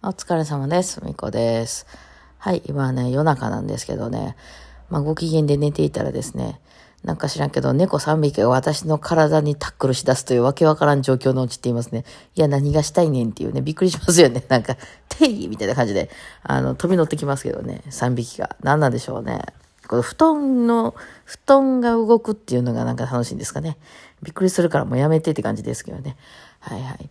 お疲れ様です。みこです。はい、今はね、夜中なんですけどね、まあ、ご機嫌で寝ていたらですね、なんか知らんけど、猫3匹が私の体にタックルし出すというわけわからん状況のうちっていますね。いや、何がしたいねんっていうね、びっくりしますよね。なんか、テイみたいな感じで、あの、飛び乗ってきますけどね、3匹が。何なんでしょうね。この布団の、布団が動くっていうのがなんか楽しいんですかね。びっくりするからもうやめてって感じですけどね。はいはい。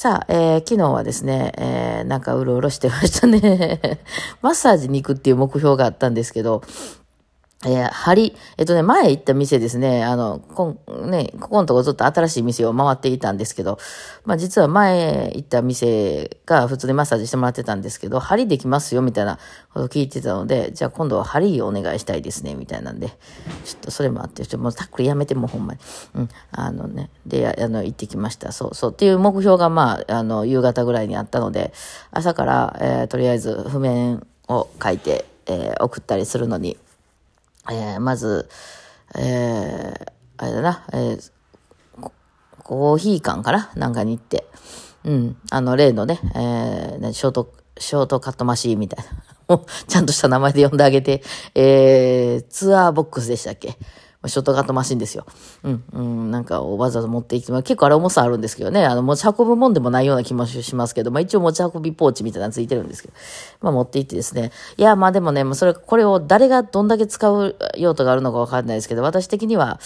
さあ、えー、昨日はですね、えー、なんかうろうろしてましたね。マッサージに行くっていう目標があったんですけど、えー、針、えっとね、前行った店ですね、あの、こん、ね、ここのとこずっと新しい店を回っていたんですけど、まあ実は前行った店が普通にマッサージしてもらってたんですけど、針できますよ、みたいなこと聞いてたので、じゃあ今度は針をお願いしたいですね、みたいなんで、ちょっとそれもあって、ちょっともうタックルやめてもほんまに。うん、あのね、で、あの、行ってきました。そうそう。っていう目標がまあ、あの、夕方ぐらいにあったので、朝から、えー、とりあえず譜面を書いて、えー、送ったりするのに、えー、まず、えー、あれだな、えー、コーヒー館かななんかに行って、うん、あの、例のね、えー、ショート、ショートカットマシーンみたいな。ちゃんとした名前で呼んであげて、えー、ツアーボックスでしたっけ？ショートカットマシンですよ。うん、うん、なんかわざわざ持ってきて、まあ、結構あれ重さあるんですけどね、あの、持ち運ぶもんでもないような気もしますけど、まあ一応持ち運びポーチみたいなのついてるんですけど、まあ持って行ってですね。いや、まあでもね、もうそれ、これを誰がどんだけ使う用途があるのかわかんないですけど、私的には、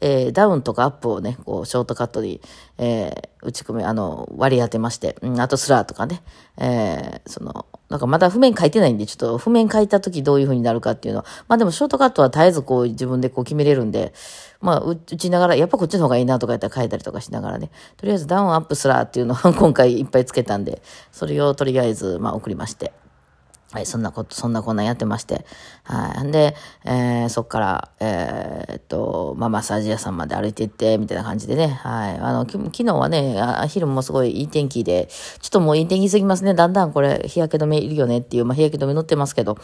えー、ダウンとかアップをね、こう、ショートカットに、えー、打ち込み、あの、割り当てまして、うん、あとスラーとかね、えー、その、なんかまだ譜面書いてないんで、ちょっと譜面書いた時どういう風になるかっていうのは、まあでもショートカットは絶えずこう自分でこう決めれるんで、まあ打ちながら、やっぱこっちの方がいいなとかやったら書いたりとかしながらね、とりあえずダウンアップすらっていうのを今回いっぱいつけたんで、それをとりあえずまあ送りまして。はい、そんなこと、そんなこんなやってまして。はい。んで、えー、そっから、えー、っと、まあ、マッサージ屋さんまで歩いて行って、みたいな感じでね。はい。あの、昨日はねあ、昼もすごいいい天気で、ちょっともういい天気すぎますね。だんだんこれ、日焼け止めいるよねっていう、まあ、日焼け止め塗ってますけど、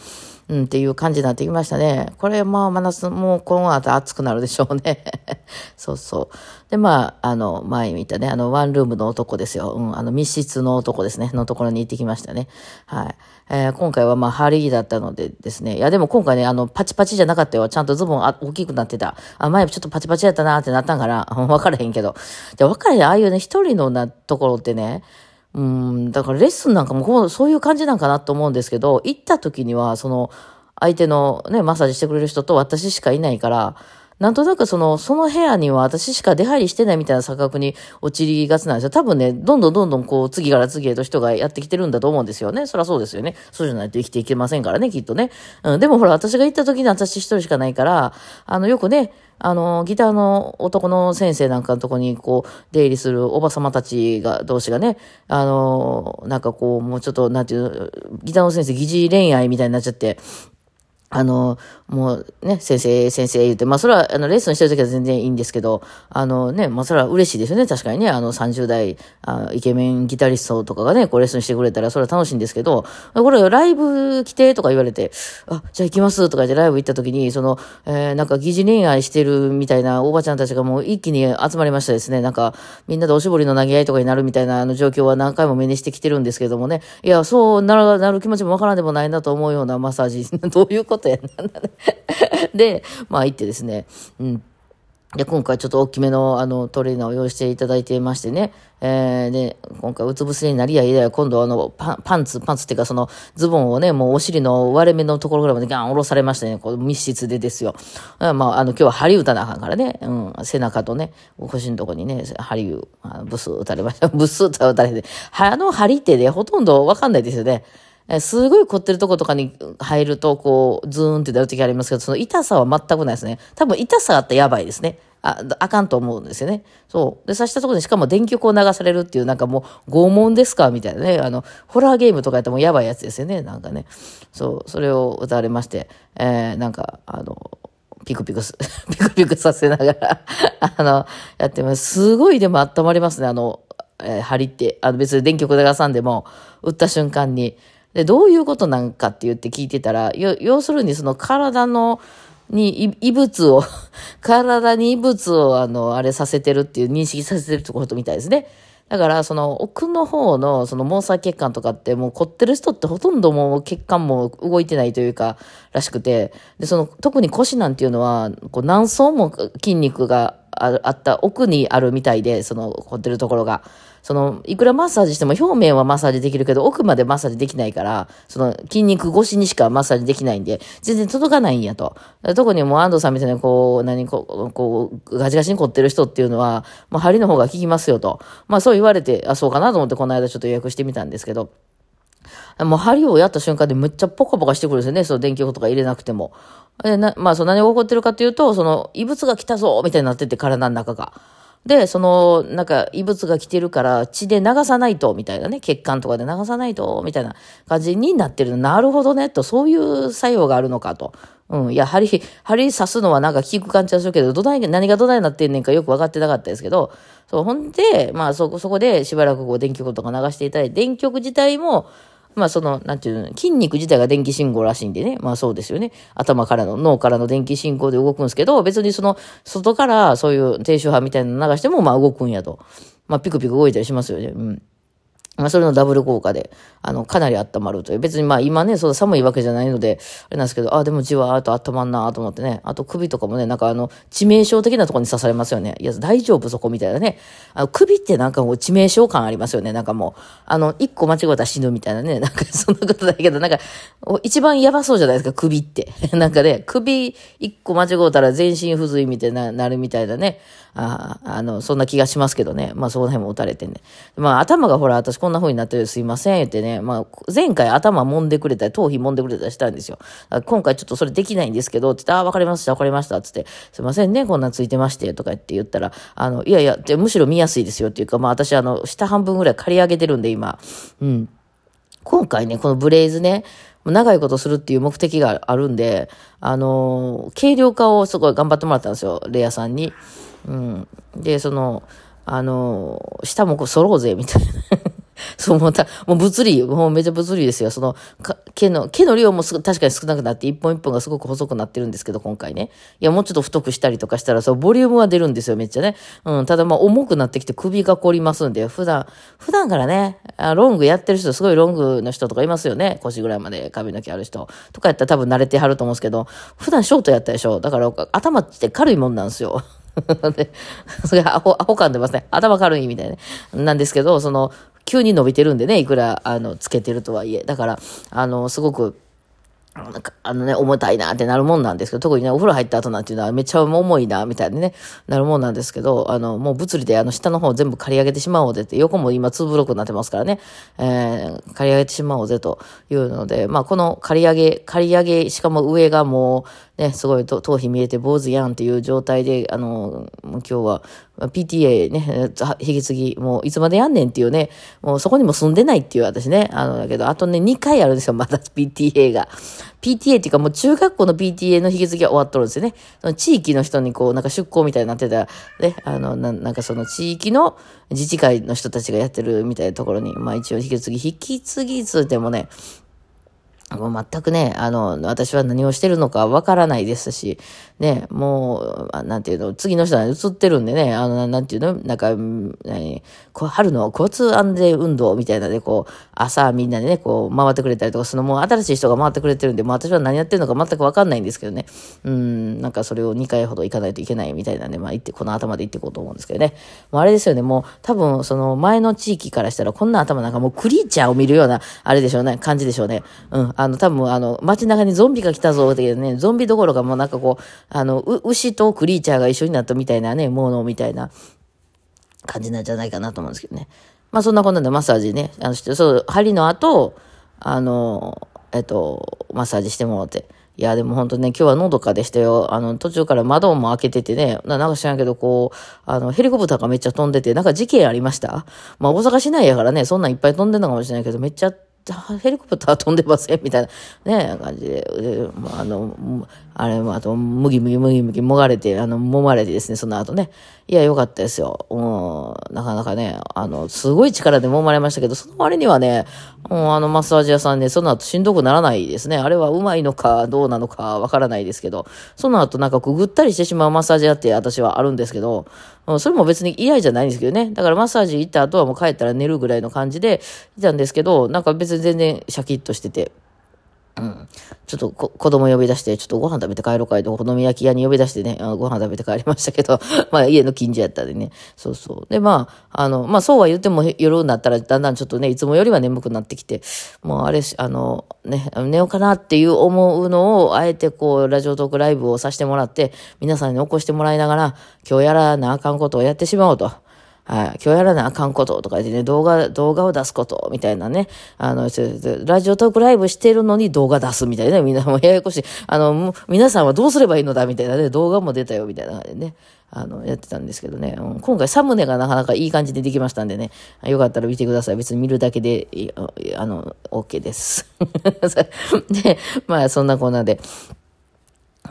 うん、っていう感じになってきましたね。これ、まあ、真夏、もうこの後暑くなるでしょうね。そうそう。で、まあ、あの、前見たね、あの、ワンルームの男ですよ。うん、あの、密室の男ですね。のところに行ってきましたね。はい。えー、今回はまあ、ハリーだったのでですね。いや、でも今回ね、あの、パチパチじゃなかったよ。ちゃんとズボンあ大きくなってた。あ、前ちょっとパチパチやったなってなったんかな。わからへんけど。で、わからへん。ああいうね、一人のなところってね、うん、だからレッスンなんかもこう、そういう感じなんかなと思うんですけど、行った時には、その、相手のね、マッサージしてくれる人と私しかいないから、なんとなくその、その部屋には私しか出入りしてないみたいな錯覚に陥りがちなんですよ。多分ね、どんどんどんどんこう、次から次へと人がやってきてるんだと思うんですよね。そりゃそうですよね。そうじゃないと生きていけませんからね、きっとね。うん、でもほら、私が行った時に私一人しかないから、あの、よくね、あの、ギターの男の先生なんかのとこに、こう、出入りするおば様たちが、同士がね、あの、なんかこう、もうちょっと、なんていう、ギターの先生疑似恋愛みたいになっちゃって、あの、もうね、先生、先生言って、まあそれは、あの、レッスンしてる時は全然いいんですけど、あのね、まあそれは嬉しいですよね、確かにね、あの30代、あイケメンギタリストとかがね、こうレッスンしてくれたら、それは楽しいんですけど、これ、ライブ来てとか言われて、あ、じゃあ行きますとか言ってライブ行った時に、その、えー、なんか疑似恋愛してるみたいなおばちゃんたちがもう一気に集まりましたですね、なんか、みんなでおしぼりの投げ合いとかになるみたいなあの状況は何回も目にしてきてるんですけどもね、いや、そうなる、なる気持ちもわからんでもないなと思うようなマッサージ、どういうことや。なんだね。で、まあ行ってですね、うん。で、今回ちょっと大きめのあのトレーナーを用意していただいてましてね、えー、で、今回うつ伏せになりやいだや今度あのパンツ、パンツっていうかそのズボンをね、もうお尻の割れ目のところぐらいまでガン下ろされましてね、こう密室でですよ。まあ、あの今日は針打たなあかんからね、うん、背中とね、腰のとこにね、針を、ブス打たれました。ブス打たれて、あの針ってね、ほとんどわかんないですよね。えすごい凝ってるとことかに入ると、こう、ズーンってなるときありますけど、その痛さは全くないですね。多分痛さあったらやばいですね。あ、あかんと思うんですよね。そう。で、刺したところにしかも電極を流されるっていう、なんかもう拷問ですかみたいなね。あの、ホラーゲームとかやったらもうやばいやつですよね。なんかね。そう、それを歌われまして、えー、なんか、あの、ピクピクす、ピクピクさせながら あの、やってます。すごいでも温まりますね。あの、えー、針って。あの、別に電極で挟んでも、打った瞬間に。で、どういうことなんかって言って聞いてたら、要するにその体の、に異物を、体に異物をあの、あれさせてるっていう認識させてるってことみたいですね。だから、その奥の方のその毛細血管とかってもう凝ってる人ってほとんどもう血管も動いてないというか、らしくて、で、その特に腰なんていうのは、こう何層も筋肉があった奥にあるみたいで、その凝ってるところが。その、いくらマッサージしても表面はマッサージできるけど、奥までマッサージできないから、その筋肉越しにしかマッサージできないんで、全然届かないんやと。特にもう安藤さんみたいな、こう、何、こう、こう、ガチガチに凝ってる人っていうのは、もう針の方が効きますよと。まあそう言われて、あ、そうかなと思ってこの間ちょっと予約してみたんですけど、もう針をやった瞬間でむっちゃポカポカしてくるんですよね。その電気とか入れなくても。でなまあ、その何が起こってるかというと、その異物が来たぞみたいになってて、体の中が。で、その、なんか、異物が来てるから、血で流さないと、みたいなね、血管とかで流さないと、みたいな感じになってる。なるほどね、と、そういう作用があるのかと。うん。いや、針、針刺すのはなんか効く感じはするけど、土台、何が土台になってんねんかよく分かってなかったですけど、そう、ほんで、まあ、そこ、そこでしばらくこう、電極とか流していただいて、電極自体も、まあその、なんていうの、筋肉自体が電気信号らしいんでね。まあそうですよね。頭からの、脳からの電気信号で動くんですけど、別にその、外からそういう低周波みたいなの流しても、まあ動くんやと。まあピクピク動いたりしますよね。うん。まあ、それのダブル効果で、あの、かなり温まるという。別にまあ今ね、そう寒いわけじゃないので、あれなんですけど、ああ、でもじわーっと温まんなーと思ってね。あと首とかもね、なんかあの、致命傷的なところに刺されますよね。いや、大丈夫そこみたいなね。あの、首ってなんかもう致命傷感ありますよね。なんかもう、あの、一個間違えたら死ぬみたいなね。なんかそんなことだけど、なんか、一番やばそうじゃないですか、首って。なんかね、首一個間違えたら全身不随みたいな、なるみたいなね。ああの、そんな気がしますけどね。まあ、その辺も打たれてね。まあ、頭がほら、私こんな風になってるすいません、言ってね。まあ、前回頭揉んでくれたり、頭皮揉んでくれたりしたんですよ。今回ちょっとそれできないんですけど、って言って、ああ、わかりました、わかりました、つって、すいませんね、こんなんついてまして、とか言って言ったら、あの、いやいや、むしろ見やすいですよっていうか、まあ、私、あの、下半分ぐらい刈り上げてるんで、今。うん。今回ね、このブレイズね、長いことするっていう目的があるんで、あの、軽量化をすごい頑張ってもらったんですよ、レアさんに。うん。で、その、あの、下もこう揃うぜ、みたいな。そう思った。もう物理、もうめちゃ物理ですよ。その、毛の、毛の量も確かに少なくなって、一本一本がすごく細くなってるんですけど、今回ね。いや、もうちょっと太くしたりとかしたら、そう、ボリュームは出るんですよ、めっちゃね。うん、ただまあ、重くなってきて首が凝りますんで、普段、普段からね、ロングやってる人、すごいロングの人とかいますよね。腰ぐらいまで髪の毛ある人。とかやったら多分慣れてはると思うんですけど、普段ショートやったでしょ。だから、頭って軽いもんなんですよ。で、それアホ、アホ感出ますね。頭軽いみたいな。ねなんですけど、その、急に伸びてるんでね、いくら、あの、つけてるとはいえ。だから、あの、すごく、なんか、あのね、重たいなってなるもんなんですけど、特にね、お風呂入った後なんていうのはめっちゃ重いな、みたいにね、なるもんなんですけど、あの、もう物理であの下の方全部刈り上げてしまおうぜって、横も今2ブロックになってますからね、えー、刈り上げてしまおうぜというので、まあこの刈り上げ、刈り上げ、しかも上がもう、ね、すごい頭皮見えて坊主やんっていう状態で、あの、今日は PTA ね、引き継ぎ、もういつまでやんねんっていうね、もうそこにも住んでないっていう私ね、あの、だけど、あとね、2回あるんですよ、まだ PTA が。PTA っていうかもう中学校の PTA の引き継ぎは終わっとるんですよね。その地域の人にこう、なんか出向みたいになってた、ね、あの、ななんかその地域の自治会の人たちがやってるみたいなところに、まあ一応引き継ぎ、引き継ぎつってもね、もう全くね、あの、私は何をしてるのかわからないですし、ね、もう、なんていうの、次の人は映ってるんでね、あの、なんていうの、なんか、何、こう春の交通安全運動みたいなで、こう、朝みんなでね、こう、回ってくれたりとか、そのもう新しい人が回ってくれてるんで、もう私は何やってるのか全くわかんないんですけどね、うん、なんかそれを2回ほど行かないといけないみたいなんで、まあ行って、この頭で行っていこうと思うんですけどね。もうあれですよね、もう多分その前の地域からしたら、こんな頭なんかもうクリーチャーを見るような、あれでしょうね、感じでしょうね。うん、あの、多分あの、街中にゾンビが来たぞってね、ゾンビどころかもうなんかこう、あの、牛とクリーチャーが一緒になったみたいなね、ものみたいな感じなんじゃないかなと思うんですけどね。まあそんなこんなんでマッサージね、あのして、そう、針の後、あの、えっと、マッサージしてもらって。いや、でも本当ね、今日はのどかでしたよ。あの、途中から窓も開けててね、なんか知らんけど、こう、あの、ヘリコプターがめっちゃ飛んでて、なんか事件ありました？まあ、大阪市内やからね、そんなんいっぱい飛んでんのかもしれないけど、めっちゃヘリコプター飛んでませんみたいな、ね、感じで、あの、あれも、あと、むぎむぎむぎむぎもがれて、あの、揉まれてですね、その後ね、いや、よかったですよ。うん、なかなかね、あの、すごい力で揉まれましたけど、その割にはね、うん、あの、マッサージ屋さんね、その後しんどくならないですね。あれはうまいのかどうなのかわからないですけど、その後なんかくぐったりしてしまうマッサージ屋って私はあるんですけど、うん、それも別に嫌じゃないんですけどね。だからマッサージ行った後はもう帰ったら寝るぐらいの感じでいたんですけど、なんか別に全然シャキッとしてて、うん。ちょっとこ子供呼び出して、ちょっとご飯食べて帰ろうかいと、お好み焼き屋に呼び出してね、あご飯食べて帰りましたけど、まあ家の近所やったでね。そうそう。で、まあ、あの、まあそうは言っても夜になったらだんだんちょっとね、いつもよりは眠くなってきて、もうあれ、あの、ね、寝ようかなっていう思うのを、あえてこう、ラジオトークライブをさせてもらって、皆さんに起こしてもらいながら、今日やらなあかんことをやってしまおうと。はい、今日やらなあかんこととか言ってね、動画、動画を出すことみたいなね、あの、ラジオトークライブしてるのに動画出すみたいな、みんなもややこしい。あの、皆さんはどうすればいいのだみたいなね、動画も出たよみたいな感じでね、あの、やってたんですけどね、うん、今回サムネがなかなかいい感じでできましたんでね、よかったら見てください。別に見るだけで、あの、OK です。で、まあ、そんなこんなで、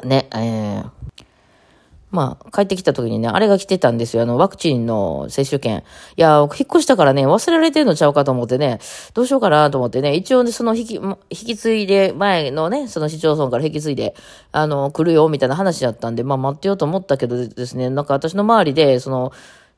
ね、えー、まあ、帰ってきた時にね、あれが来てたんですよ。あの、ワクチンの接種券。いや、引っ越したからね、忘れられてるのちゃうかと思ってね、どうしようかなと思ってね、一応ね、その引き、引き継いで、前のね、その市町村から引き継いで、あの、来るよ、みたいな話だったんで、まあ待ってようと思ったけどですね、なんか私の周りで、その、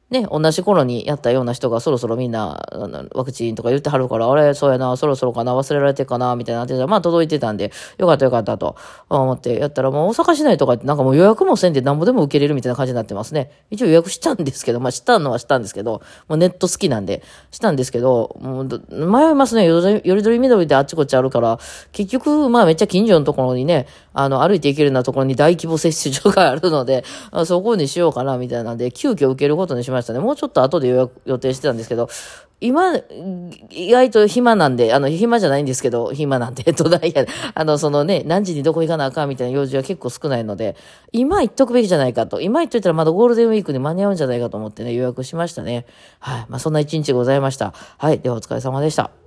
ね、同じ頃にやったような人がそろそろみんな、ワクチンとか言ってはるから、あれ、そうやな、そろそろかな、忘れられてかな、みたいなってまあ届いてたんで、よかったよかったと思ってやったら、もう大阪市内とかってなんかもう予約もせんで何ぼでも受けれるみたいな感じになってますね。一応予約したんですけど、まあしたのはしたんですけど、もうネット好きなんで、したんですけど、もう迷いますね。よりどり緑であっちこっちあるから、結局、まあめっちゃ近所のところにね、あの、歩いて行けるようなところに大規模接種所があるので、そこにしようかな、みたいなんで、急遽受けることにしましたましたね。もうちょっと後で予約予定してたんですけど、今、意外と暇なんで、あの、暇じゃないんですけど、暇なんで、土台や、あの、そのね、何時にどこ行かなあかんみたいな用事は結構少ないので、今行っとくべきじゃないかと。今行っといたらまだゴールデンウィークに間に合うんじゃないかと思ってね、予約しましたね。はい。まあ、そんな一日ございました。はい。ではお疲れ様でした。